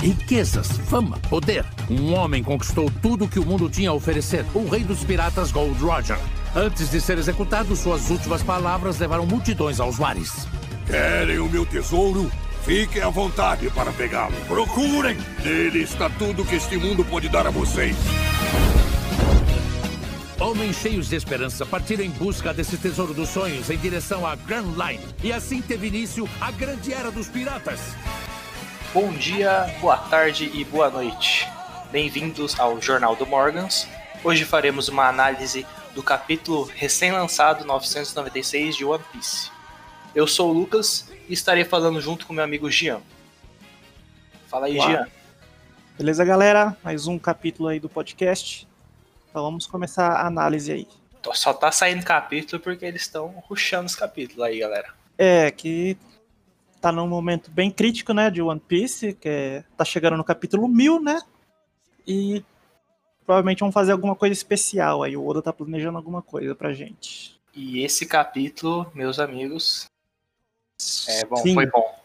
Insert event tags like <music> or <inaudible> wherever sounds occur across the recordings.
Riquezas, fama, poder. Um homem conquistou tudo que o mundo tinha a oferecer. O rei dos piratas Gold Roger. Antes de ser executado, suas últimas palavras levaram multidões aos mares. Querem o meu tesouro? Fiquem à vontade para pegá-lo. Procurem! Nele está tudo que este mundo pode dar a vocês. Homens cheios de esperança partiram em busca desse tesouro dos sonhos em direção à Grand Line. E assim teve início a grande era dos piratas. Bom dia, boa tarde e boa noite. Bem-vindos ao Jornal do Morgans. Hoje faremos uma análise do capítulo recém-lançado 996 de One Piece. Eu sou o Lucas e estarei falando junto com meu amigo Gian. Fala aí, Olá. Gian. Beleza, galera? Mais um capítulo aí do podcast. Então vamos começar a análise aí. Só tá saindo capítulo porque eles estão ruxando os capítulos aí, galera. É, que tá num momento bem crítico, né, de One Piece, que é, tá chegando no capítulo 1000, né? E provavelmente vão fazer alguma coisa especial aí. O Oda tá planejando alguma coisa pra gente. E esse capítulo, meus amigos, é bom, Sim, foi bom.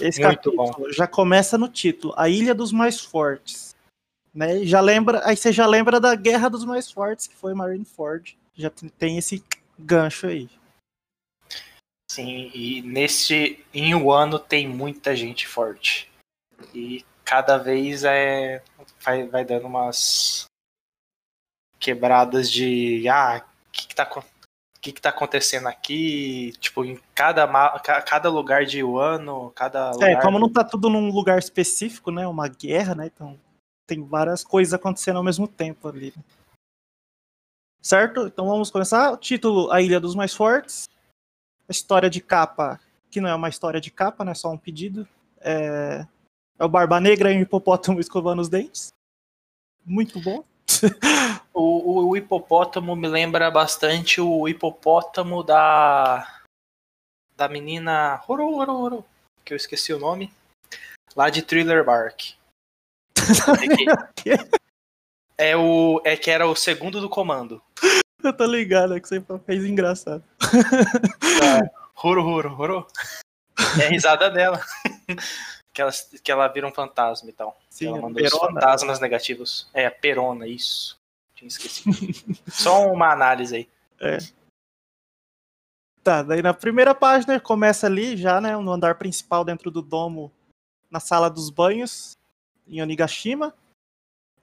Esse muito capítulo já começa no título, A Ilha dos Mais Fortes. Né? Já lembra, aí você já lembra da Guerra dos Mais Fortes, que foi Marineford. Já tem esse gancho aí. Sim, e neste em um ano tem muita gente forte. E cada vez é vai, vai dando umas quebradas de ah, o que, que tá que, que tá acontecendo aqui? Tipo, em cada, cada lugar de Wano, cada É, como não tá tudo num lugar específico, né? Uma guerra, né? Então tem várias coisas acontecendo ao mesmo tempo ali. Certo? Então vamos começar. O título A Ilha dos Mais Fortes. A história de capa, que não é uma história de capa, né? Só um pedido. É, é o Barba Negra e o hipopótamo escovando os dentes. Muito bom. <laughs> O, o- o hipopótamo me lembra bastante o hipopótamo da. Da menina. Horo, Horo, Horo, que eu esqueci o nome. Lá de Thriller Bark. É, <laughs> é o. É que era o segundo do comando. Eu tô ligado, é que você fez engraçado. Horo, Horo, Horo. É a <laughs> risada dela. que, ela, que ela vira um fantasma e tal. Sim, ela a mandou os Perona. fantasmas negativos. É, a Perona, isso. Tinha esquecido. <laughs> Só uma análise aí. Tá, daí na primeira página começa ali já, né, no andar principal dentro do domo, na sala dos banhos, em Onigashima.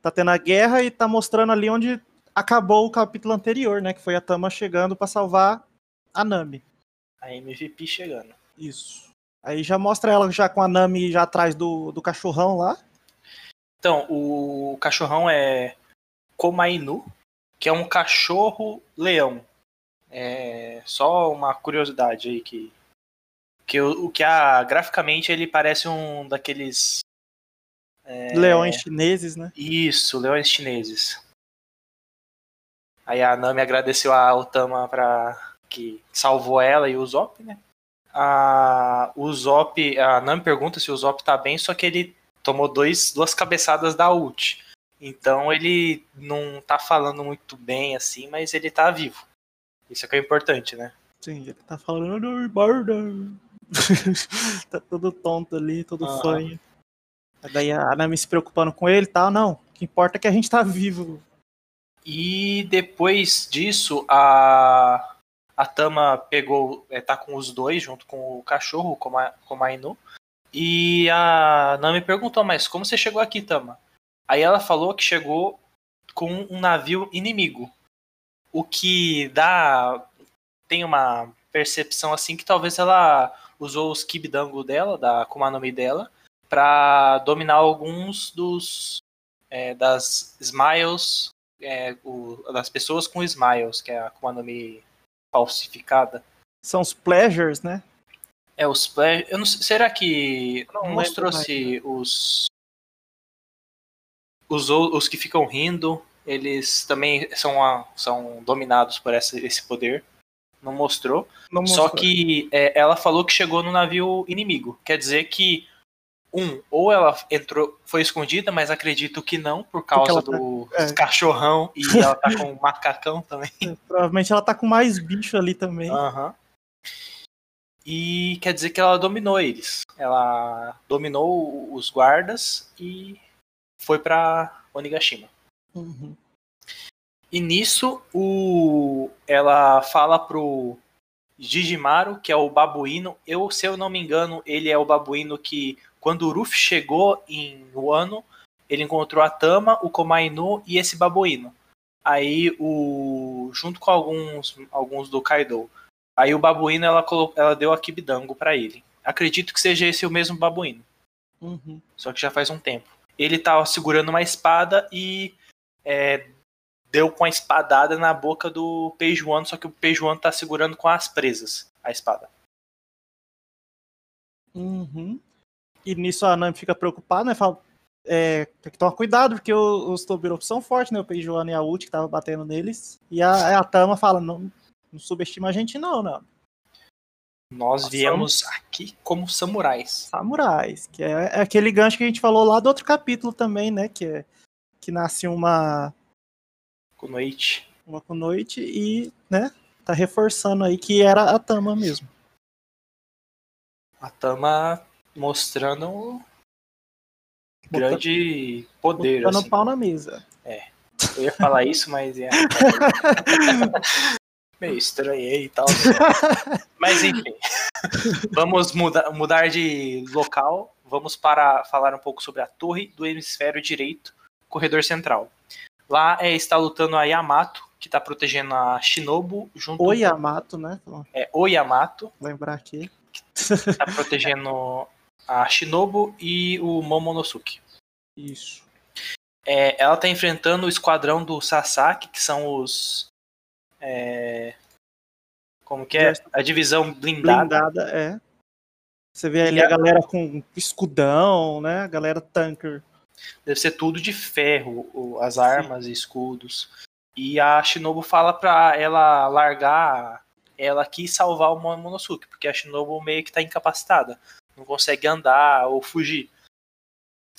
Tá tendo a guerra e tá mostrando ali onde acabou o capítulo anterior, né, que foi a Tama chegando pra salvar a Nami. A MVP chegando. Isso. Aí já mostra ela já com a Nami já atrás do, do cachorrão lá. Então, o cachorrão é Komainu, que é um cachorro-leão. É só uma curiosidade aí que que o, que a graficamente ele parece um daqueles É. Leões chineses, né? isso, leões chineses. Aí a Nami agradeceu a Otama para que salvou ela e o Zop, né? A, o Zop, a Nami pergunta se o Zop tá bem, só que ele tomou dois, duas cabeçadas da ult. Então ele não tá falando muito bem assim, mas ele tá vivo. Isso é que é importante, né? Sim, ele tá falando, "Nami, barda." <laughs> tá todo tonto ali, todo fanho. Daí a Nami se preocupando com ele e tal, não. O que importa é que a gente tá vivo. E depois disso, a, a Tama pegou, é, tá com os dois, junto com o cachorro, com a, com a Inu. E a Nami perguntou, mas como você chegou aqui, Tama? Aí ela falou que chegou com um navio inimigo. O que dá. Tem uma percepção assim que talvez ela usou os Kibidango dela, da Kuma no Mi dela, pra dominar alguns dos. é, das Smiles é, o- das pessoas com smiles, que é a Akuma no Mi falsificada. São os pleasures, né? É os play... Eu não sei, será que Não mostrou mais, se os os ou- os que ficam rindo, eles também são a- são dominados por essa, esse poder. Não mostrou. Não Só mostrou. que é, ela falou que chegou no navio inimigo. Quer dizer que um, ou ela entrou, foi escondida, mas acredito que não, por causa tá- do é. cachorrão e <laughs> ela tá com um macacão também. Provavelmente ela tá com mais bicho ali também. Aham. E quer dizer que ela dominou eles. Ela dominou os guardas e foi para Onigashima. Uhum. E nisso, o... ela fala pro Jijimaru, que é o babuíno. Eu, se eu não me engano, ele é o babuíno que, quando o Ruff chegou em Wano, ele encontrou a Tama, o Komainu e esse babuíno. Aí, o junto com alguns, alguns do Kaido. Aí o babuíno ela, colocou, ela deu a Kibidango para ele. Acredito que seja esse o mesmo babuíno. Uhum. Só que já faz um tempo. Ele tava segurando uma espada e é, deu com a espadada na boca do Peijuano, só que o Peijuano tá segurando com as presas a espada. Uhum. E nisso a Nami fica preocupada, né? Fala, é, tem que tomar cuidado, porque os, os Tobirop são fortes, né? O Peijuano e a Ult que tava batendo neles. E a, a Tama fala, não, não subestima a gente não, não. Nós Nós viemos somos- aqui como samurais. Samurais, que é, é aquele gancho que a gente falou lá do outro capítulo também, né? Que, é, que nasce uma, Com noite. uma com noite e, né? Tá reforçando aí que era a Tama mesmo. A Tama mostrando um grande poder. Botando Assim. pau na mesa. Eu ia falar isso, mas é. <laughs> Meio estranhei e tal. Mas enfim. Vamos muda- mudar de local. Vamos para falar um pouco sobre a torre do hemisfério direito, corredor central. Lá é, está lutando a Yamato, que está protegendo a Shinobu, junto O Yamato, né? Vou é, o Yamato, lembrar aqui. está protegendo a Shinobu e o Momonosuke. Isso. É, ela está enfrentando o esquadrão do Sasaki, que são os. é, como que é? A divisão blindada. Blindada, é. Você vê ali a galera com escudão, né? A galera tanker. Deve ser tudo de ferro, as armas e escudos. E a Shinobu fala pra ela largar ela aqui e salvar o Momonosuke, porque a Shinobu meio que tá incapacitada. Não consegue andar ou fugir.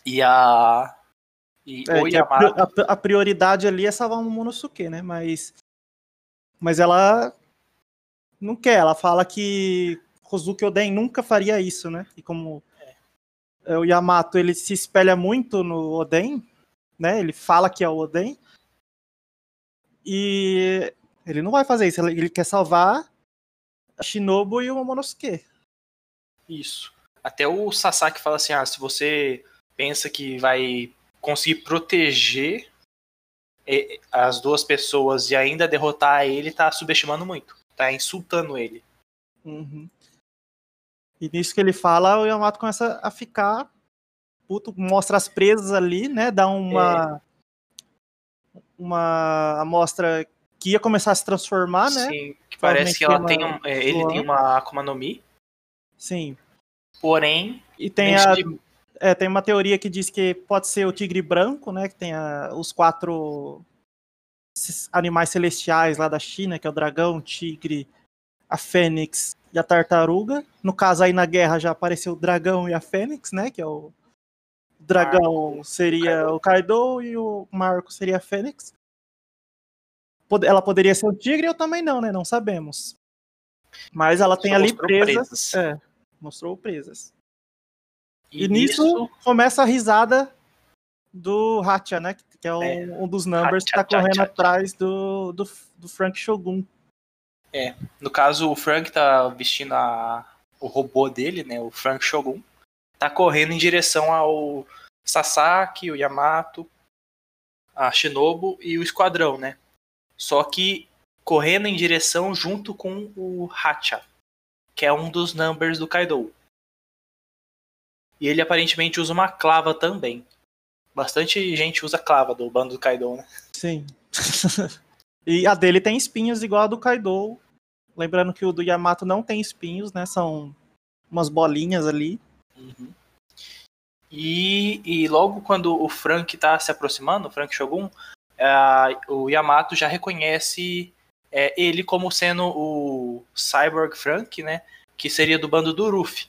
E a. E É, o Yamato. a- a prioridade ali é salvar o Momonosuke, né? Mas. Mas ela não quer. Ela fala que Kozuki Oden nunca faria isso, né? E como é, o Yamato ele se espelha muito no Oden, né? Ele fala que é o Oden. E ele não vai fazer isso. Ele ele quer salvar a Shinobu e o Momonosuke. Isso. Até o Sasaki fala assim: ah, se você pensa que vai conseguir proteger eh, as duas pessoas e ainda derrotar ele, tá subestimando muito. Tá insultando ele. Uhum. E nisso que ele fala, o Yamato começa a ficar puto, mostra as presas ali, né? Dá uma uma amostra que ia começar a se transformar, né? Sim, que parece que ela tem um, eh, ele tem uma Akuma no Mi, Sim. Porém, E tem a, tipo- é, tem uma teoria que diz que pode ser o tigre branco, né? Que tem a- os quatro animais celestiais lá da China, que é o dragão, o tigre, a fênix e a tartaruga. No caso aí na guerra já apareceu o dragão e a fênix, né? Que é o o dragão seria o Kaido e o Marco seria a fênix. Ela poderia ser o tigre ou também não, né? Não sabemos. Mas ela tem Só ali presas. É, mostrou presas. e, E nisso nisso, começa a risada do Hacha, né? Que é, um, É. um dos numbers que tá correndo atrás do, do, do Frank Shogun. no caso, o Frank tá vestindo a- o robô dele, né? O Frank Shogun. Tá correndo em direção ao Sasaki, o Yamato, a Shinobu e o esquadrão, né? Só que correndo em direção junto com o Hacha, que é um dos numbers do Kaido. E ele aparentemente usa uma clava também. Bastante gente usa clava do bando do Kaido, né? Sim. <laughs> e a dele tem espinhos igual a do Kaido. Lembrando que o do Yamato não tem espinhos, né? São umas bolinhas ali. E, e logo quando o Frank tá se aproximando, o Frank Shogun, ah, o Yamato já reconhece é, ele como sendo o Cyborg Frank, né? Que seria do bando do Ruffy.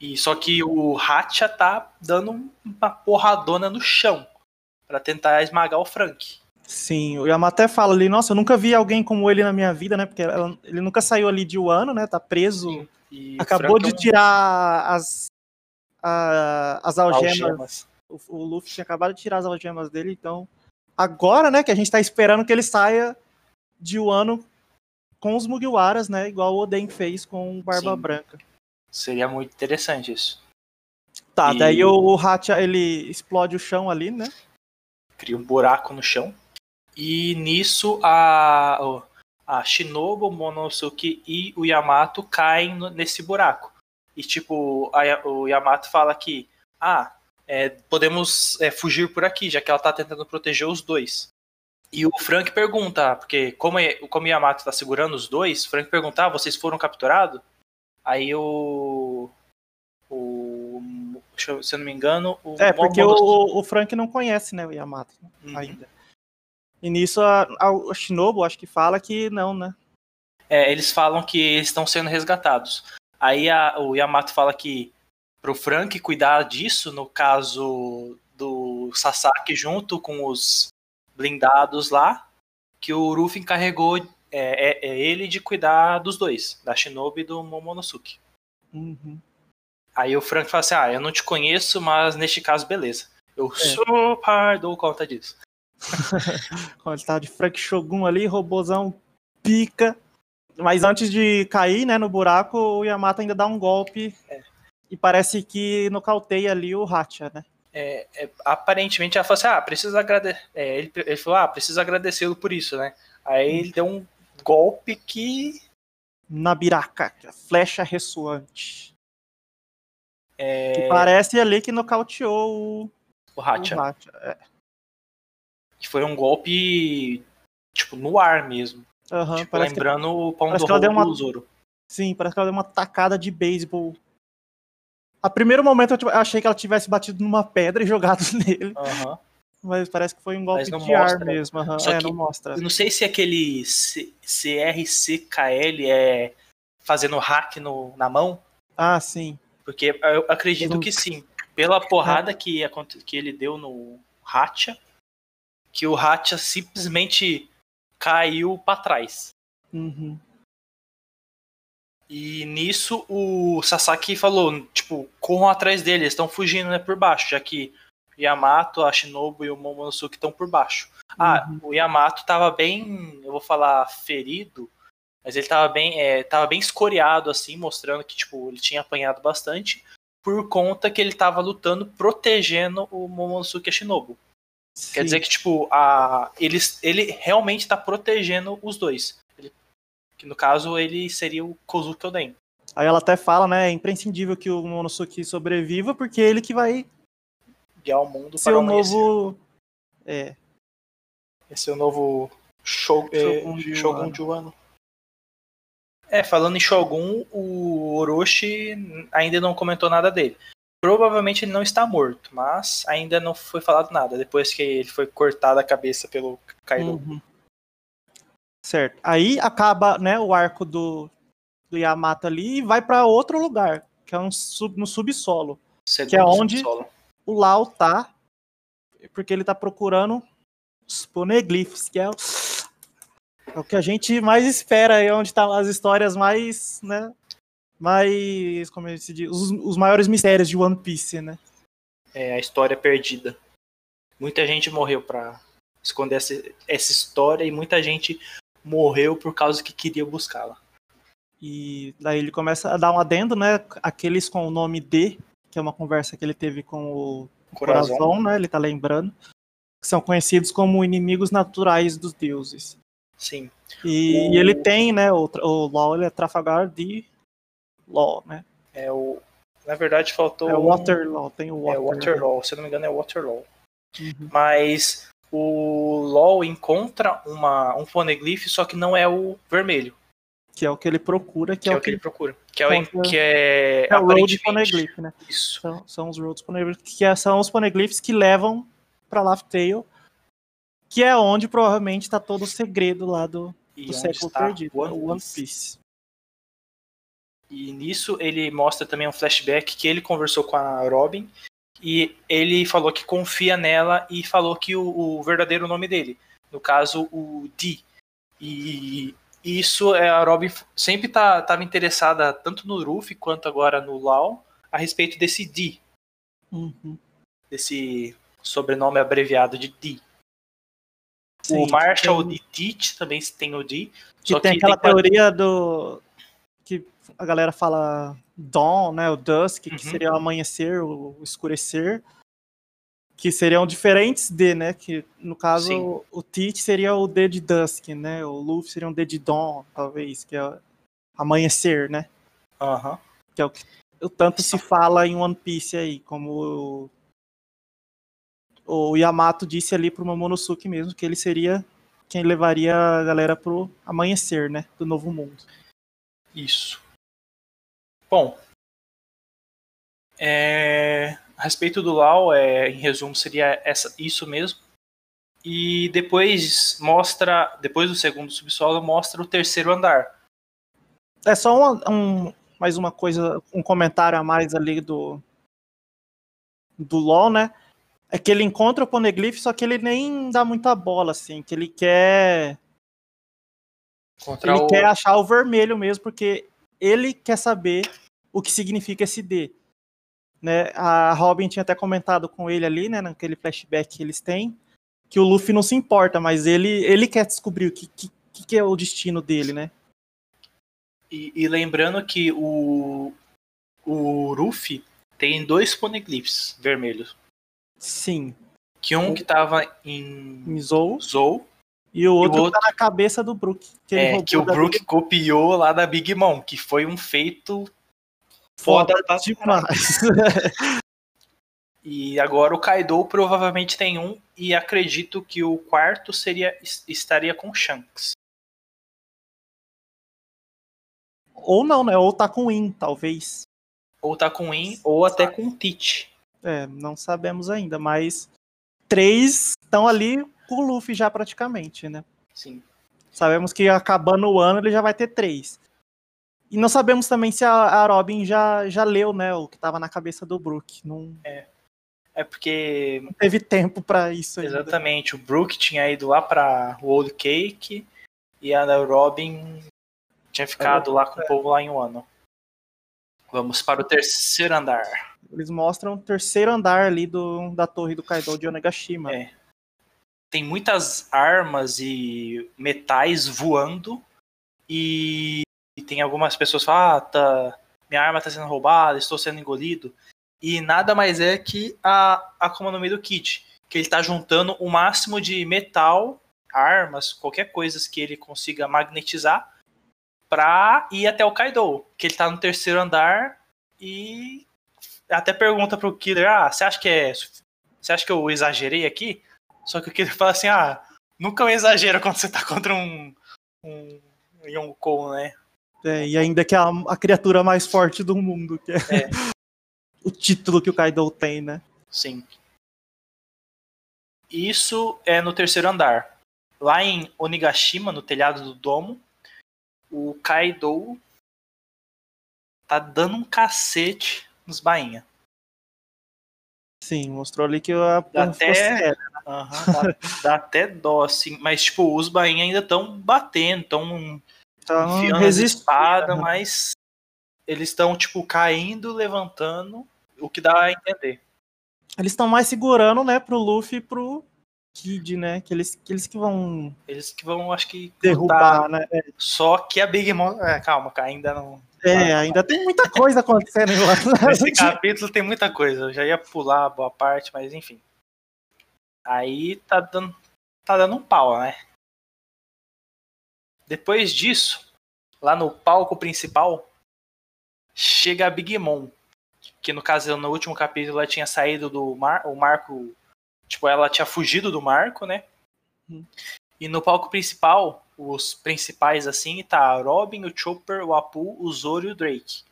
E só que o Hacha tá dando uma porradona no chão para tentar esmagar o Frank. Sim, o Yamato até fala ali, nossa, eu nunca vi alguém como ele na minha vida, né? Porque ela- ele nunca saiu ali de Wano, né? Tá preso Sim. E Acabou Frank é de tirar as, a- as algemas. algemas. O, o Luffy tinha acabado de tirar as algemas dele, então. Agora, né, que a gente tá esperando que ele saia de Wano com os Mugiwaras, né? Igual o Oden fez com o Barba Sim. Branca. Seria muito interessante isso. Tá, E- daí o, o Hacha, ele explode o chão ali, né? Cria um buraco no chão. E nisso a, a Shinobu, Monosuke e o Yamato caem nesse buraco. E tipo, a o Yamato fala que ah, é, podemos é, fugir por aqui, já que ela tá tentando proteger os dois. E o Frank pergunta, porque como, é- como o Yamato tá segurando os dois, o Frank pergunta, ah, vocês foram capturados? Aí o. O. eu- se eu não me engano, o. É, porque o, o Frank não conhece, né, o Yamato, Uhum. ainda. E nisso a, a, a Shinobu, acho que fala que não, né? É, eles falam que estão sendo resgatados. Aí a- o Yamato fala que pro Frank cuidar disso, no caso do Sasaki junto com os blindados lá, que o Ruffy encarregou é, é- é ele de cuidar dos dois, da Shinobi e do Momonosuke. Uhum. Aí o Frank fala assim, ah, eu não te conheço, mas neste caso, beleza. Eu super dou conta disso. <laughs> Quando ele tava de Frank Shogun ali, robozão pica. Mas antes de cair, né, no buraco, o Yamato ainda dá um golpe. É. E parece que nocauteia ali o Hacha, né? É, é, aparentemente ela falou assim: ah, preciso agradecer. ele, ele falou: ah, preciso agradecê-lo por isso, né? Aí ele deu um golpe que. Na biraca, é flecha ressoante. É, Que parece ali que nocauteou o, o Hacha. o Hacha. É. Que foi um golpe. Tipo, no ar mesmo. Aham, tipo, parece que, lembrando o pão parece do que ela deu uma- do Zoro. sim, parece que ela deu uma tacada de beisebol. A primeiro momento eu achei que ela tivesse batido numa pedra e jogado <laughs> nele, Aham. mas parece que foi um golpe de ar mostra. mesmo. aham. Só É, que- não mostra. Eu não sei se aquele C- CRCKL é fazendo hack no, na mão. Ah, sim. Porque eu acredito que sim. Pela porrada que, aconte- que ele deu no Hacha, que o Hacha simplesmente caiu pra trás. Uhum. E nisso o Sasaki falou, tipo, corram atrás dele, eles estão fugindo né, por baixo, já que Yamato, a Shinobu e o Momonosuke estão por baixo. Ah, Uhum. o Yamato tava bem, eu vou falar ferido, mas ele tava bem, é, tava bem escoriado assim, mostrando que tipo, ele tinha apanhado bastante por conta que ele tava lutando protegendo o Momonosuke e a Shinobu. Quer Sim. dizer que tipo, a ele, ele realmente tá protegendo os dois. Que no caso ele seria o Kozuki Oden. Aí ela até fala, né? É imprescindível que o Monosuke sobreviva, porque ele que vai Guiar o mundo ser para o o amanhecer. novo. É, Esse é o novo Shou- é, Shogun de Shogun Wano. de Wano. É, falando em Shogun, o Orochi ainda não comentou nada dele. Provavelmente ele não está morto, mas ainda não foi falado nada, depois que ele foi cortado a cabeça pelo Kaido. Uhum. Certo. Aí acaba, né, o arco do, do Yamato ali e vai pra outro lugar, que é um sub, no subsolo. Segundo que é onde- solo. O Lau tá, porque ele tá procurando os poneglyphs, que é o, é o que a gente mais espera, é onde tá as histórias mais, né, mais, como é que se diz, os, os maiores mistérios de One Piece, né? É a história perdida. Muita gente morreu pra esconder essa, essa história e muita gente morreu por causa que queria buscá-la. E daí ele começa a dar um adendo, né? Aqueles com o nome D, que é uma conversa que ele teve com o Corazon. Corazon, né? Ele tá lembrando. Que são conhecidos como inimigos naturais dos deuses. Sim. E, O- e ele tem, né? O, o LOL, ele é Trafalgar de LOL, né? É o. Na verdade, faltou. É o um- Waterloo, tem o É Water. Waterloo, se eu não me engano, é Waterloo. Uhum. Mas o LOL encontra uma, um poneglyph, só que não é o vermelho, Que é o que ele procura, que, que é, é o que, ele procura. Que é, o, que é, é o Road Poneglyph, né? Isso. São, são os Roads Poneglyphs, que é- são os Poneglyphs que levam pra Laugh Tale, que é onde provavelmente tá todo o segredo lá do, do século está perdido, One né, One Piece. Piece. E nisso ele mostra também um flashback que ele conversou com a Robin e ele falou que confia nela e falou que o, o verdadeiro nome dele, no caso o D. E isso é a Robin sempre tá, tava interessada tanto no Ruffy quanto agora no Lau a respeito desse D, Uhum. desse sobrenome abreviado de D. Sim, o Marshall tem- de Teach também tem o D. Só tem que aquela tem teoria do. Que a galera fala dawn, né? O dusk, que Uhum. seria o amanhecer, o escurecer. Que seriam diferentes de, né? Que no caso Sim. o- o Teach seria o D de dusk, né? O Luffy seria um D de dawn, talvez, que é amanhecer, né? Aham. Que é o que o tanto se fala em One Piece aí, como o, o Yamato disse ali pro Momonosuke mesmo, que ele seria quem levaria a galera pro amanhecer, né? Do novo mundo. Isso. Bom, é, a respeito do Lau, é, em resumo, seria essa, isso mesmo. E depois mostra, depois do segundo subsolo, mostra o terceiro andar. É só um, um- mais uma coisa, um comentário a mais ali do do LoL, né? É que ele encontra o Poneglyph, só que ele nem dá muita bola, assim, que ele quer Contra ele o, quer achar o vermelho mesmo, porque ele quer saber o que significa esse D. Né? A Robin tinha até comentado com ele ali, né, naquele flashback que eles têm, que o Luffy não se importa, mas ele, ele quer descobrir o que, que, que é o destino dele, né? e, e lembrando que o, o Ruffy tem dois poneglyphs vermelhos. Sim, Que um que tava em Mizou Zou, e o outro, outro- tá na cabeça do Brook. Que é, que o Brook Big- copiou lá da Big Mom, que foi um feito foda, foda pra demais. <laughs> E agora o Kaido provavelmente tem um e acredito que o quarto seria estaria com Shanks. Ou não, né? Ou tá com o In, talvez. Ou tá com In ou até com Teach. É, não sabemos ainda, mas três estão ali o Luffy já praticamente, né? Sim. Sabemos que acabando o ano ele já vai ter três. E não sabemos também se a, a Robin já, já leu, né, o que tava na cabeça do Brook. Não É porque teve tempo pra isso ainda. exatamente o Brook tinha ido lá pra Whole Cake e a Robin tinha ficado lá com o povo lá em Wano. Vamos para o terceiro andar. Eles mostram o terceiro andar ali do, da torre do Kaido de Onegashima. É. Tem muitas armas e metais voando e, e tem algumas pessoas que falam, ah, tá, minha arma está sendo roubada, estou sendo engolido. E nada mais é que a Akuma no Mi do Kid, que ele está juntando o máximo de metal, armas, qualquer coisa que ele consiga magnetizar pra ir até o Kaido, que ele tá no terceiro andar e até pergunta pro Killer, ah, você acha que é. Você acha que eu exagerei aqui? Só que o Killer fala assim, ah, nunca é um exagero quando você tá contra um. um Yonkou, né? É, e ainda que é a, a criatura mais forte do mundo, que é, É. <laughs> o título que o Kaido tem, né? Sim. Isso é no terceiro andar. Lá em Onigashima, no telhado do domo, o Kaido tá dando um cacete nos bainha. Sim, mostrou ali que a Até- dá, dá até dó, assim. Mas, tipo, os bainha ainda estão batendo, estão enfiando as espadas, né? mas eles estão, tipo, caindo, levantando, o que dá a entender. Eles estão mais segurando, né, pro Luffy e pro Kid, né? Que eles que, eles que vão Eles que vão, acho que, derrubar, né? É, Só que a Big Mom. É, calma, cara, ainda não. É, ainda tem muita coisa acontecendo lá. Nesse capítulo tem muita coisa. Eu já ia pular boa parte, mas enfim. Aí tá dando, tá dando um pau, né? Depois disso, lá no palco principal, chega a Big Mom. Que no caso, no último capítulo, ela tinha saído do mar, o Marco. Tipo, ela tinha fugido do Marco, né? Hum. E no palco principal, os principais assim, tá a Robin, o Chopper, o Apu, o Zoro e o Drake.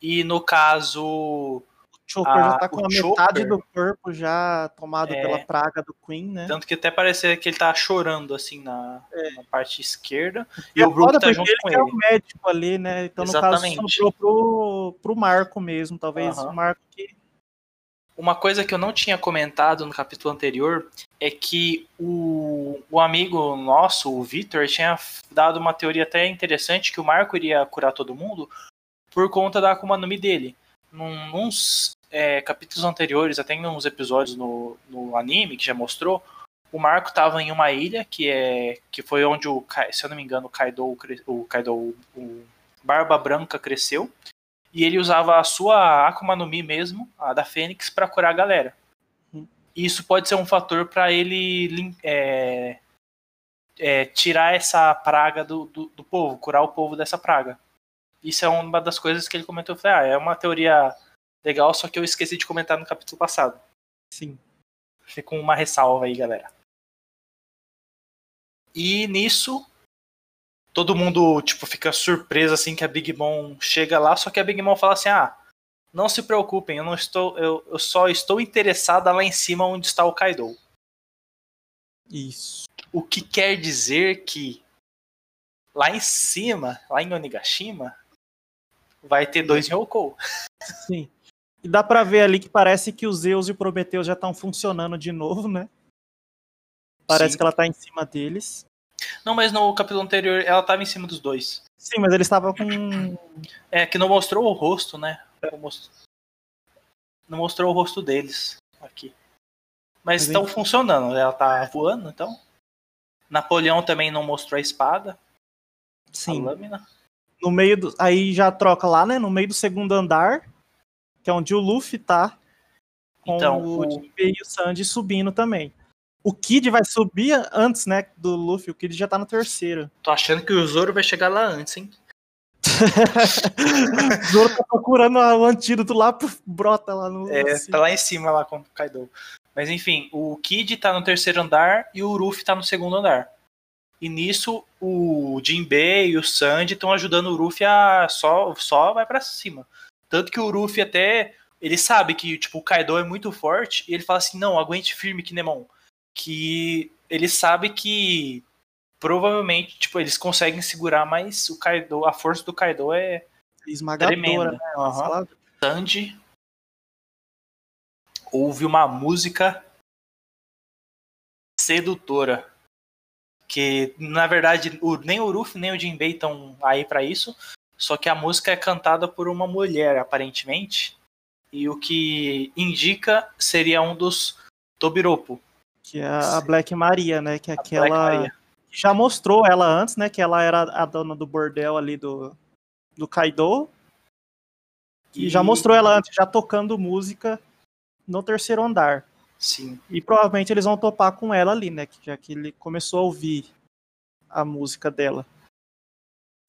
E no caso, O Chopper já Ah, tá com a metade Chopper- do corpo já tomado É. pela praga do Queen, né? Tanto que até parece que ele tá chorando, assim, na, na parte esquerda. E É o Brook tá junto ele com que é o ele. médico ali, né? Então, no Exatamente. caso, sobrou pro, pro Marco mesmo. Talvez o Marco que uma coisa que eu não tinha comentado no capítulo anterior é que o, o amigo nosso, o Victor, tinha dado uma teoria até interessante que o Marco iria curar todo mundo por conta da Akuma no Mi dele. Num, nos é, capítulos anteriores, até em uns episódios no, no anime que já mostrou, o Marco estava em uma ilha que é que foi onde o, se eu não me engano, o Kaido, o Kaido, o Barba Branca cresceu e ele usava a sua Akuma no Mi mesmo, a da Fênix, para curar a galera. Hum. Isso pode ser um fator para ele é, é, tirar essa praga do, do, do, povo, curar o povo dessa praga. Isso é uma das coisas que ele comentou. Eu falei, ah, é uma teoria legal, só que eu esqueci de comentar no capítulo passado. Sim. Fica uma ressalva aí, galera. E nisso, todo mundo, tipo, fica surpreso assim que a Big Mom chega lá, só que a Big Mom fala assim: "Ah, não se preocupem, eu não estou eu, eu só estou interessada lá em cima onde está o Kaido". Isso. O que quer dizer que lá em cima, lá em Onigashima, vai ter dois Ryoko. Sim. E dá pra ver ali que parece que os Zeus e o Prometheus já estão funcionando de novo, né? Parece Sim. que ela tá em cima deles. Não, mas no capítulo anterior ela tava em cima dos dois. Sim, mas eles estavam com. É, que não mostrou o rosto, né? Não mostrou o rosto deles aqui. Mas estão gente... funcionando, ela tá voando, então. Napoleão também não mostrou a espada. Sim. A lâmina. No meio do. Aí já troca lá, né? No meio do segundo andar. Que é onde o Luffy tá. Com então, o, o... e o Sandy subindo também. O Kid vai subir antes, né, do Luffy. O Kid já tá no terceiro. <laughs> Tô achando que o Zoro vai chegar lá antes, hein? o Zoro tá procurando o antídoto lá, brota lá no. É, assim. tá lá em cima lá com o Kaido. Mas enfim, o Kid tá no terceiro andar e o Ruffy tá no segundo andar. E nisso o Jinbei e o Sanji estão ajudando o Ruffy a só, só vai para cima. Tanto que o Ruffy até ele sabe que tipo o Kaido é muito forte e ele fala assim: "Não, aguente firme, Kinemon" que ele sabe que provavelmente, tipo, eles conseguem segurar, mas o Kaido, a força do Kaido é esmagadora, tremenda. né? Uhum. Sanji ouve uma música sedutora. Que na verdade o, nem o Ruff nem o Jinbei estão aí para isso. Só que a música é cantada por uma mulher, aparentemente. E o que indica seria um dos Tobiropo, que é a Black Maria, né? Que é aquela. Já mostrou ela antes, né? Que ela era a dona do bordel ali do, do Kaido. E, e já mostrou ela antes, já tocando música no terceiro andar. Sim. E provavelmente eles vão topar com ela ali, né? Já que ele começou a ouvir a música dela.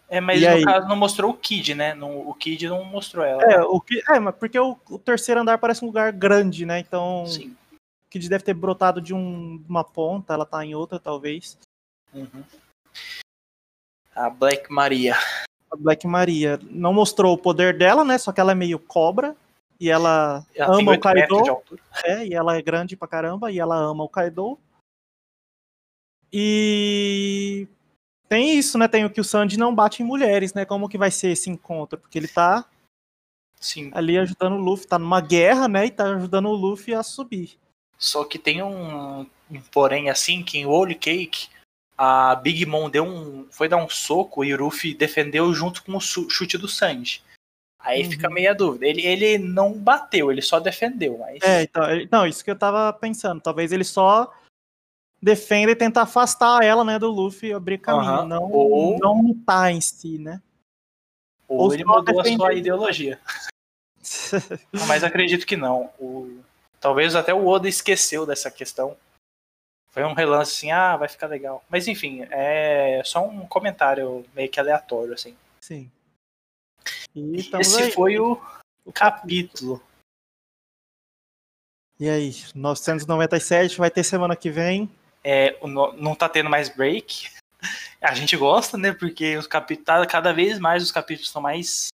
É, mas e no aí? caso não mostrou o Kid, né? No, o Kid não mostrou ela. É, o, é mas porque o, o, terceiro andar parece um lugar grande, né? Então. Sim que deve ter brotado de um, uma ponta, ela tá em outra, talvez. Uhum. A Black Maria. A Black Maria. Não mostrou o poder dela, né? Só que ela é meio cobra. E ela, ela ama o Kaido. É, e ela é grande pra caramba. E ela ama o Kaido. E tem isso, né? Tem o que o Sanji não bate em mulheres, né? Como que vai ser esse encontro? Porque ele tá Sim. ali ajudando o Luffy, tá numa guerra, né? E tá ajudando o Luffy a subir. Só que tem um, um porém assim que em Holy Cake a Big Mom deu um, foi dar um soco e o Ruffy defendeu junto com o chute do Sanji. Aí uhum. fica meia dúvida. Ele, ele não bateu, ele só defendeu. Mas... É, então, não, isso que eu tava pensando. Talvez ele só defenda e tenta afastar ela, né, do Luffy abrir caminho. Uhum. Não, ou... não lutar em si, né? Ou, ou ele mudou a sua ideologia. <laughs> mas acredito que não. O, Talvez até o Oda esqueceu dessa questão. Foi um relance assim, ah, vai ficar legal. Mas enfim, é só um comentário meio que aleatório, assim. Sim. E Esse aí. foi o, o capítulo. E aí, 997 vai ter semana que vem. É, não tá tendo mais break. A gente gosta, né? Porque os capítulos, tá, cada vez mais os capítulos estão mais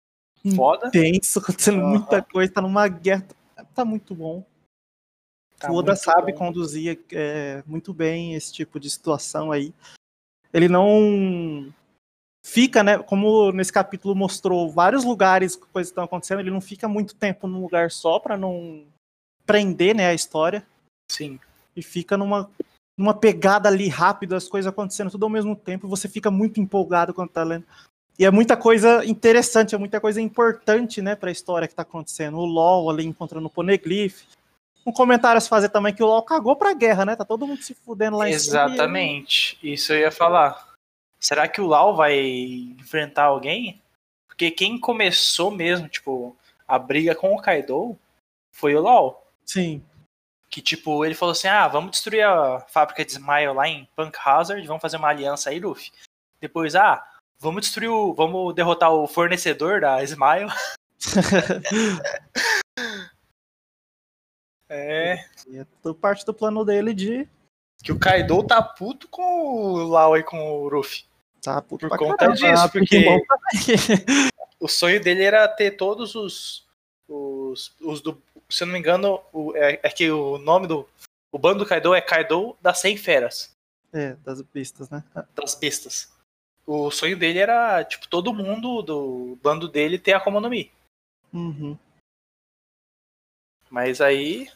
foda. Tenso, acontecendo uhum. muita coisa, tá numa guerra. Tá muito bom. Tá o Oda sabe bom. conduzir é, muito bem esse tipo de situação aí. Ele não fica, né? Como nesse capítulo mostrou vários lugares que coisas estão acontecendo, ele não fica muito tempo num lugar só para não prender, né, a história. Sim. E fica numa, numa pegada ali rápida, as coisas acontecendo tudo ao mesmo tempo, você fica muito empolgado quando tá lendo. E é muita coisa interessante, é muita coisa importante, né, pra história que tá acontecendo. O LOL ali encontrando o Poneglyph. Um comentário a se fazer também que o LOL cagou pra guerra, né? Tá todo mundo se fudendo lá em cima. Exatamente. Isso eu ia falar. Será que o Lau vai enfrentar alguém? Porque quem começou mesmo, tipo, a briga com o Kaido foi o Lau. Sim. Que, tipo, ele falou assim: ah, vamos destruir a fábrica de Smile lá em Punk Hazard, vamos fazer uma aliança aí, Luffy. Depois, ah, vamos destruir o. Vamos derrotar o fornecedor da Smile. <laughs> é. E é tudo parte do plano dele de. Que o Kaido tá puto com o Lau e com o Luffy. Tá, puto Por conta caramba, disso, ah, porque- também. O sonho dele era ter todos os. Os, os do. Se eu não me engano, o- é, é que o nome do. O bando do Kaido é Kaido das 100 feras. é, das pistas, né? das bestas. O sonho dele era, tipo, todo mundo do bando dele ter a Akuma Mi. Uhum. Mas aí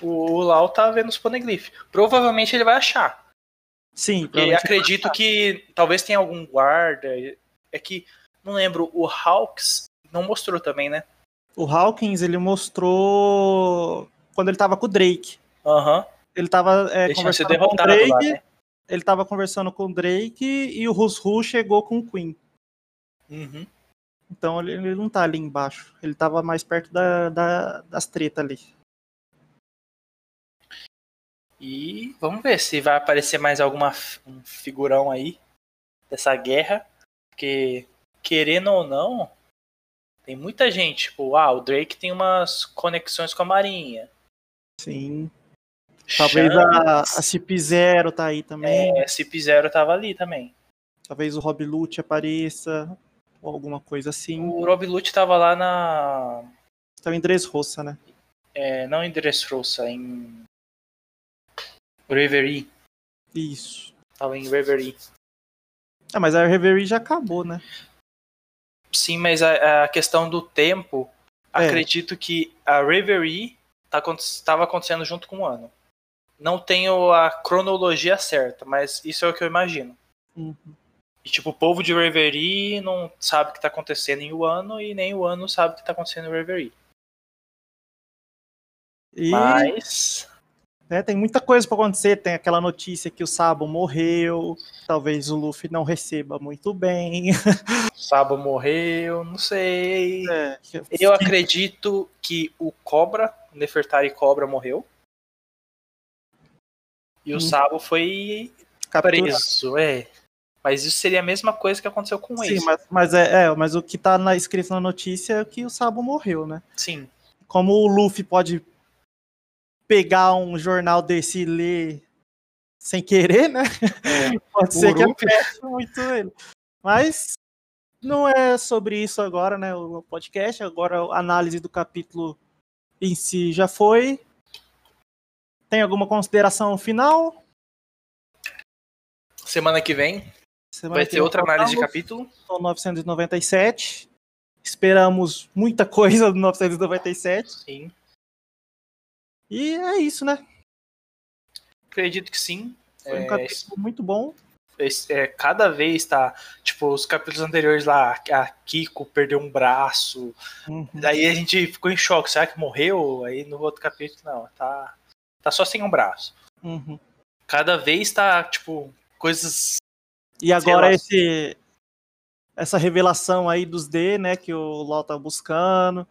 o Lau tá vendo os Poneglyph. Provavelmente ele vai achar. Sim, E provavelmente- acredito que talvez tenha algum guarda. É que, não lembro, o Hawks não mostrou também, né? O Hawkins, ele mostrou quando ele tava com o Drake. Aham. Ele tava é, conversando com o Drake, lá, né? ele tava conversando com o Drake e o Rusru chegou com o Queen. Uhum. Então ele, ele não tá ali embaixo. Ele tava mais perto da, da- das tretas ali. E vamos ver se vai aparecer mais alguma um figurão aí dessa guerra. Porque, querendo ou não, tem muita gente. Tipo, ah, o Drake tem umas conexões com a Marinha. Sim. Talvez a, a CP0 tá aí também. é, CP0 tava ali também. Talvez o Rob Lute apareça. Ou alguma coisa assim. O Rob Lute tava lá na. Então em Dressrosa, né? é, não em Dressrosa, em. Reverie. Isso. Tava em Reverie. Ah, mas a Reverie já acabou, né? Sim, mas a, a questão do tempo, É. acredito que a Reverie tá, estava acontecendo junto com o ano. Não tenho a cronologia certa, mas isso é o que eu imagino. Uhum. E tipo, o povo de Reverie não sabe o que tá acontecendo em Wano e nem o Wano sabe o que tá acontecendo em Reverie. E Mas né, tem muita coisa pra acontecer. Tem aquela notícia que o Sabo morreu. Talvez o Luffy não receba muito bem. <laughs> Sabo morreu, não sei. É, Eu acredito que o Cobra, o Nefertari Cobra morreu. E o Hum. Sabo foi captura- preso, é. Mas isso seria a mesma coisa que aconteceu com o Sim, mas, mas é, é, mas o que tá na, escrito na notícia é que o Sabo morreu, né? Sim. Como o Luffy pode pegar um jornal desse e ler sem querer, né? <laughs> Pode ser que afete muito ele. Mas não é sobre isso agora, né? O podcast. Agora a análise do capítulo em si já foi. Tem alguma consideração final? Semana que vem Semana vai que ter outra análise de capítulo. São 997. Esperamos muita coisa do 997. Sim. E é isso, né? Acredito que sim. Foi um É, capítulo muito bom. esse- é, cada vez tá. Tipo, os capítulos anteriores lá, a Kiko perdeu um braço. Uhum. Daí a gente ficou em choque. Será que morreu? Aí no outro capítulo, não. Tá, tá só sem um braço. Uhum. Cada vez tá, tipo, coisas. E agora esse essa revelação aí dos D, né, que o LoL tá buscando,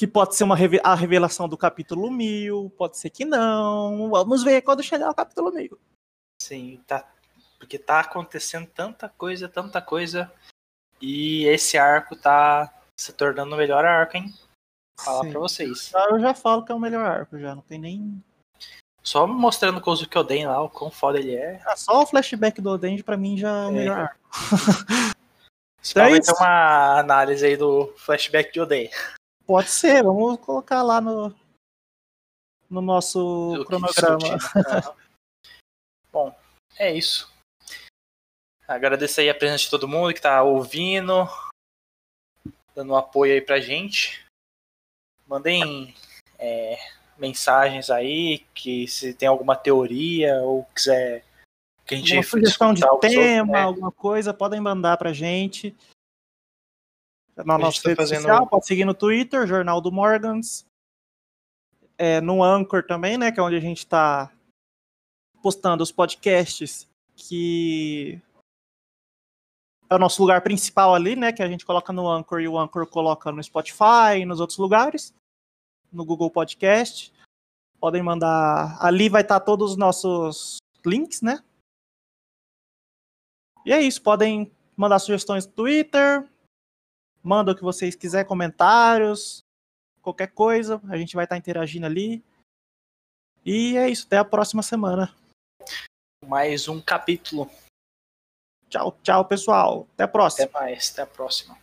que pode ser uma a revelação do capítulo 1000, pode ser que não. Vamos ver quando chegar o capítulo 1000. Assim, tá. Porque tá acontecendo tanta coisa, tanta coisa. E esse arco tá se tornando o melhor arco, hein? Falar Sim. pra vocês. Ah, Eu já falo que é o melhor arco já, não tem nem Só mostrando o Kozuki Oden lá, o quão foda ele é. Ah, só o flashback do Oden pra mim já é o É. melhor arco. Esse Então é vai ter isso. uma análise aí do flashback de Oden. Pode ser, vamos colocar lá no no nosso que cronograma. né? <laughs> Bom, é isso. Agradecer aí a presença de todo mundo que tá ouvindo, dando um apoio aí pra gente. Mandem é, mensagens aí, que se tem alguma teoria ou quiser que a gente Uma sugestão de tema, outros, né? alguma coisa, podem mandar pra gente. Na nossa tá rede fazendo- social, pode seguir no Twitter, Jornal do Morgans. É, no Anchor também, né? Que é onde a gente tá postando os podcasts que é o nosso lugar principal ali, né? Que a gente coloca no Anchor e o Anchor coloca no Spotify e nos outros lugares. No Google Podcast. Podem mandar. Ali vai estar todos os nossos links, né? E é isso. Podem mandar sugestões no Twitter. Manda o que vocês quiserem, comentários. Qualquer coisa. A gente vai estar interagindo ali. E é isso. Até a próxima semana. Mais um capítulo. Tchau, tchau, pessoal. Até a próxima. Até mais, até a próxima.